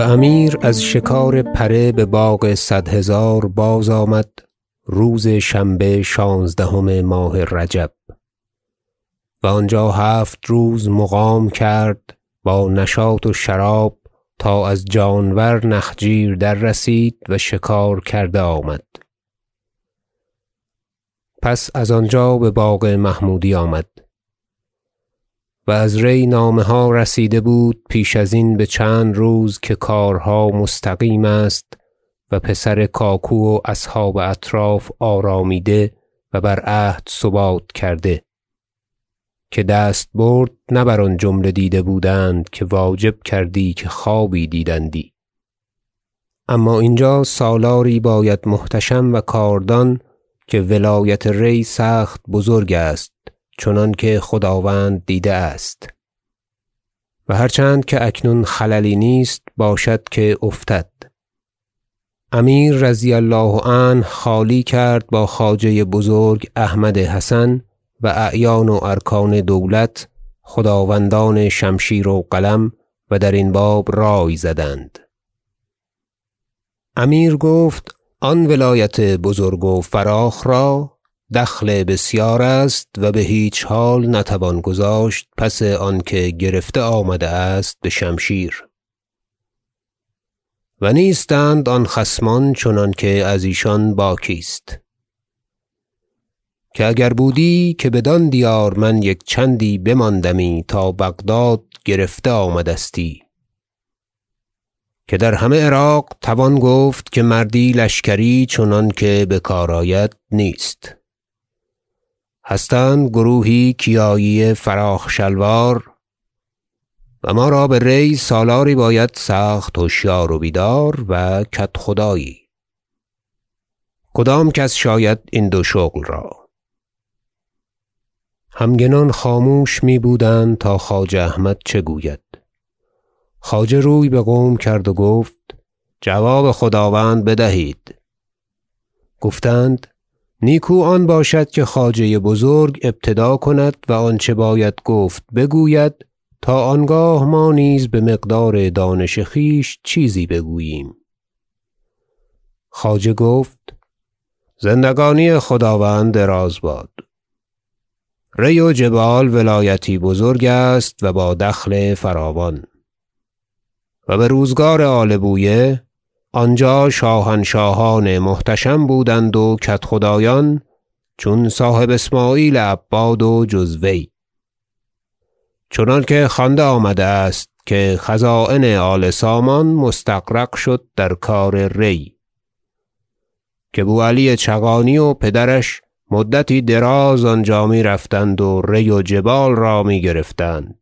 امیر از شکار پره بباغ صد هزار بازآمد روز شنبه شانزدهم ماه رجب. و آنجا هفت روز مقام کرد با نشاط و شراب تا از جانور نخجیر دررسید و شکار کرده آمد. پس از آنجا بباغ محمودی آمد. و از ری نامه ها رسیده بود پیش ازین بچند روز که کارها مستقیم است و پسر کاکو و اصحاب اطراف آرامیده و بر عهد ثبات کرده که دستبرد نه بر آن جمله دیده بودند که واجب کردی که خوابی دیدندی. اما اینجا سالاری باید محتشم و کاردان که ولایت ری سخت بزرگ است. چنانکه خداوند دیده است. و هر چند که اکنون خللی نیست باشد که افتد. امیر رضی الله عنه خالی کرد با خواجه بزرگ احمد حسن و اعیان و ارکان دولت خداوندان شمشیر و قلم و درین باب رای زدند. امیر گفت آن ولایت بزرگ و فراخ را دخل بسیار است و بهیچ حال نتوان گذاشت پس آنکه گرفته آمده است بشمشیر و نیستند آن خصمان چنانکه از ایشان باکی است. که اگر بودی که بدان دیار من یک چندی بماندمی تا بغداد گرفته آمدستی. که در همه عراق توان گفت که مردی لشکری چنانکه بکار آید نیست. هستند گروهی کیایی فراخ شلوار و ما را به ری سالاری باید سخت هشیار و بیدار و کدخدایی. کدام کس شاید این دو شغل را؟ همگنان خاموش می بودند تا خواجه احمد چه گوید. خواجه روی بقوم کرد و گفت جواب خداوند بدهید. گفتند نیکو آن باشد که خواجه بزرگ ابتدا کند و آنچه باید گفت بگوید تا آنگاه ما نیز بمقدار دانش خویش چیزی بگوییم. خواجه گفت زندگانی خداوند دراز باد. ری و جبال ولایتی بزرگ است و با دخل فراوان. و بروزگار آل بویه آنجا شاهنشاهان محتشم بودند و کدخدایان چون صاحب اسمعیل عباد و جز وی. چنانکه خوانده آمده است که خزاین آل سامان مستغرق شد در کار ری. که بو علی چغانی و پدرش مدتی دراز آنجا می رفتند و ری و جبال را می گرفتند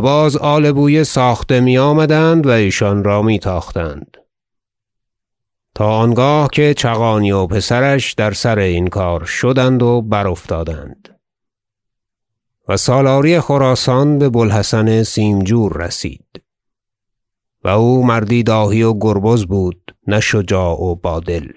باز آل بویه ساخته می آمدند و ایشان را می تاختند تا آنگاه که چغانی و پسرش در سر این کار شدند و برافتادند. و سالاری خراسان به بو الحسن سیمجور رسید. و او مردی داهی و گربز بود نه شجاع و با دل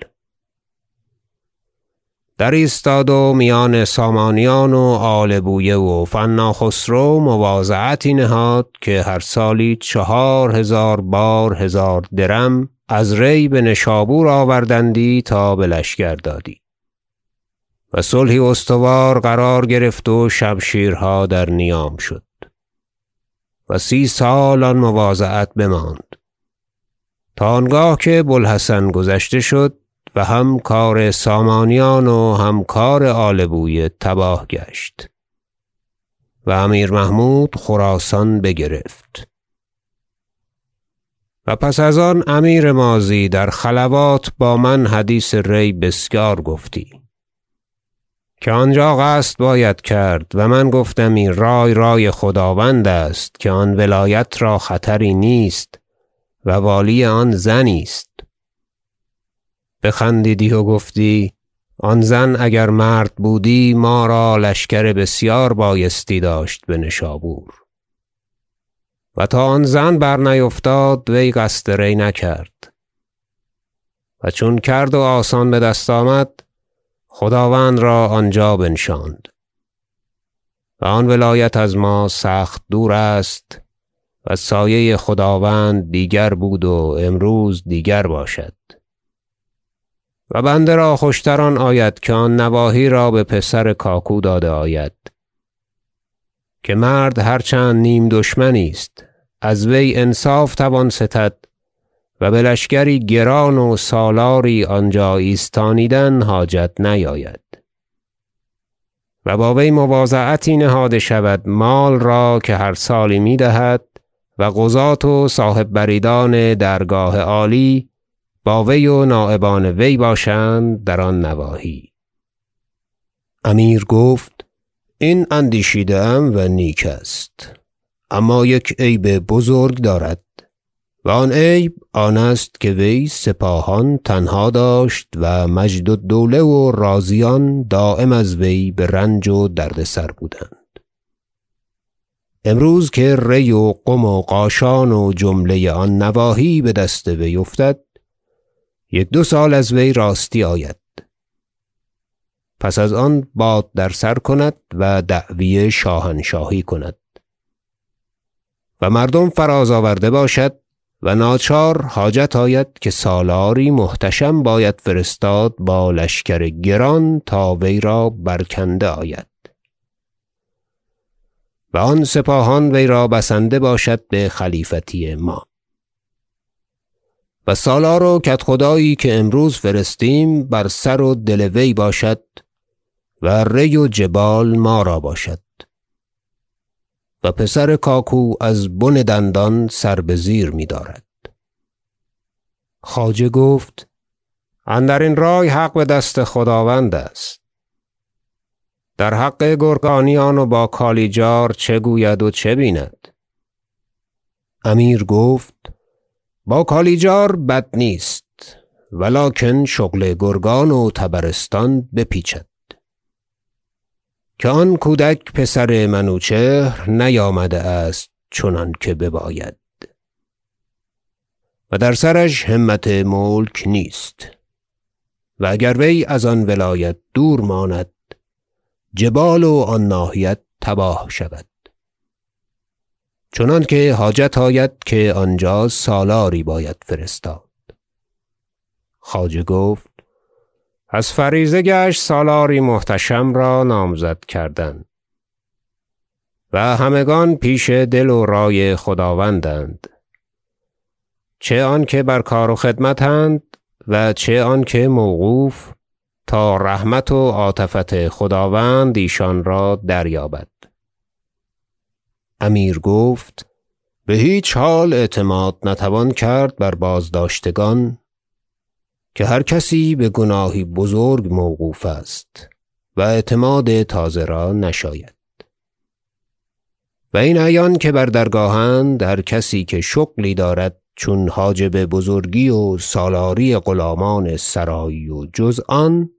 در ایستاد و میان سامانیان و آل بویه و فنا خسرو مواضعتی نهاد که هر سالی چهار هزار بار هزار درم از ری بنشابور آوردندی تا بلشکر دادی. و صلحی استوار قرار گرفت و شمشیرها در نیام شد. و سی سال آن مواضعت بماند. تا آنگاه که بو الحسن گذشته شد و هم کار سامانیان و هم کار آل بویه تباه گشت. و امیر محمود خراسان بگرفت. و پس از آن امیر ماضی در خلوات با من حدیث ری بسیار گفتی. که آنجا قصد باید کرد و من گفتمی رای رای خداوند است که آن ولایت را خطری نیست و والی آن زنی است. بخندیدی و گفتی آن زن اگر مرد بودی ما را لشکر بسیار بایستی داشت بنشابور و تا آن زن برنیفتاد وی قصد ری نکرد. و چون کرد و آسان بدست آمد خداوند را آنجا بنشاند. و آن ولایت از ما سخت دور است و سایه خداوند دیگر بود و امروز دیگر باشد. و بنده را خوشتر آن آید که آن نواحی را به پسر کاکو داده آید. که مرد هرچند نیم دشمنی است از وی انصاف توان ستد و به لشکری گران و سالاری آنجا ایستانیدن حاجت نیاید. و با وی مواضعتی نهاده شود مال را که هر سالی می دهد و قضات و صاحب بریدان درگاه عالی وی و نایبان وی باشند در آن نواحی. امیر گفت این اندیشیده و نیک است. اما یک عیب بزرگ دارد. و آن عیب آن است که وی سپاهان تنها داشت و مجد الدوله و رازیان دایم از وی به رنج و دردسر بودند. امروز که ری و قم و قاشان و جمله آن نواحی به دست وی افتد یک دو سال از وی راستی آید. پس از آن باد در سر کند و دعوی شاهنشاهی کند. و مردم فراز آورده باشد و ناچار حاجت آید که سالاری محتشم باید فرستاد با لشکر گران تا وی را برکنده آید. و آن سپاهان وی را بسنده باشد به خلیفتی ما. و سالار و کدخدایی که امروز فرستیم بر سر و دل وی باشد و ری و جبال ما را باشد. و پسر کاکو از بن دندان سر به زیر می دارد. خواجه گفت اندر رای حق به دست خداوند است. در حق گرگانیان و با کالیجار چه گوید و چه بیند؟ امیر گفت با کالیجار بد نیست ولکن شغل گرگان و تبرستان بپیچد. که آن کودک پسر منوچهر نیامده است چنان که بباید. و در سرش همت ملک نیست. و اگر وی از آن ولایت دور ماند جبال و آن ناحیت تباه شود. چنانکه حاجت آید که آنجا سالاری باید فرستاد. خواجه گفت از فریضه گشت سالاری محتشم را نامزد کردن و همگان پیش دل و رای خداوندند. چه آنکه بر کار و خدمتند و چه آنکه موقوف تا رحمت و عاطفت خداوند ایشان را دریابد. امیر گفت به هیچ حال اعتماد نتوان کرد بر بازداشتگان که هر کسی به گناهی بزرگ موقوف است و اعتماد تازه را نشاید. و این عیان که بر درگاهند هر کسی که شغلی دارد چون حاجب بزرگی و سالاری غلامان سرایی و جز آن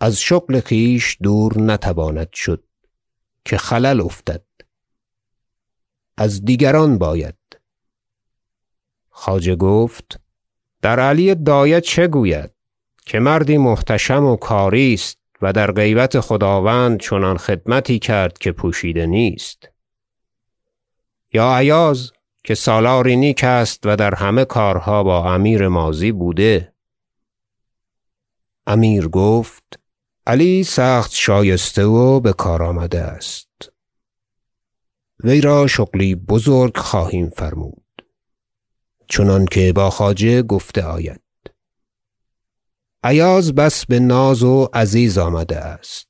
از شغل خیش دور نتواند شد که خلل افتد. از دیگران باید. خواجه گفت در علی دایه چه گوید؟ که مردی محتشم و کاری است و در غیبت خداوند چنان خدمتی کرد که پوشیده نیست. یا عیاز که سالاری نیک است و در همه کارها با امیر مازی بوده. امیر گفت علی سخت شایسته و به کار آمده است. وی را شغلی بزرگ خواهیم فرمود. چنانکه با خواجه گفته آید. ایاز بس به ناز و عزیز آمده است.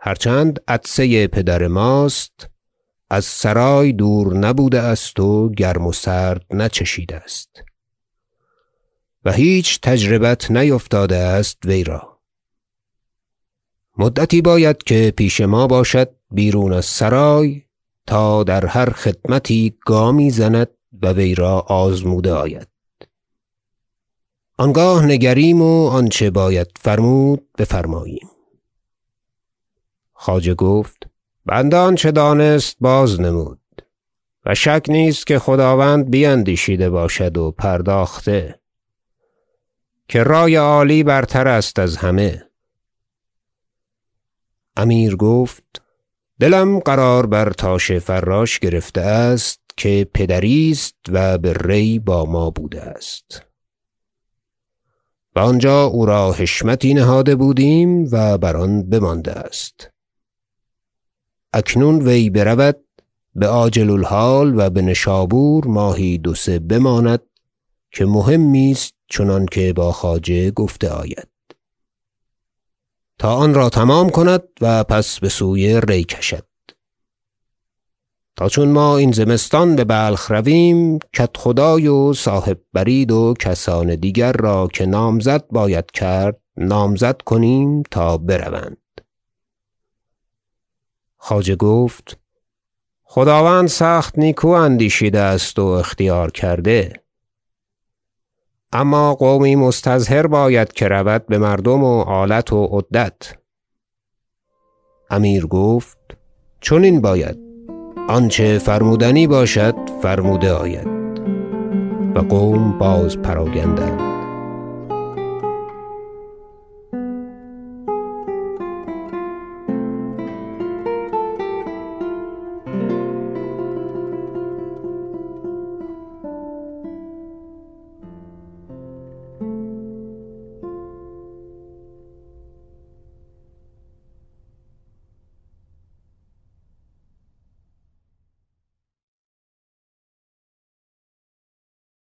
هرچند عطسه پدر ماست از سرای دور نبوده است و گرم و سرد نچشیده است. و هیچ تجربت نیفتاده است وی را. مدتی باید که پیش ما باشد بیرون از سرای تا در هر خدمتی گامی زند و وی را آزموده آید. آنگاه نگریم و آنچه باید فرمود بفرماییم. خواجه گفت بنده آنچه دانست باز نمود. و شک نیست که خداوند بیندیشیده باشد و پرداخته. که رای عالی برتر است از همه. امیر گفت دلم قرار بر تاش فراش گرفته است که پدری است و به ری با ما بوده است. و آنجا او را حشمتی نهاده بودیم و بر آن بمانده است. اکنون وی برود به عاجل الحال و به نشابور ماهی دو سه بماند که مهمی است چنانکه با خواجه گفته آید. تا آن را تمام کند و پس به سوی ری کشد. تا چون ما این زمستان به بلخ رویم کدخدای و صاحب برید و کسان دیگر را که نامزد باید کرد نامزد کنیم تا بروند. خواجه گفت خداوند سخت نیکو اندیشیده است و اختیار کرده. اما قومی مستظهر باید که رود به مردم و آلت و عدت. امیر گفت چنین باید. آنچه فرمودنی باشد فرموده آید. و قوم باز پراگندند.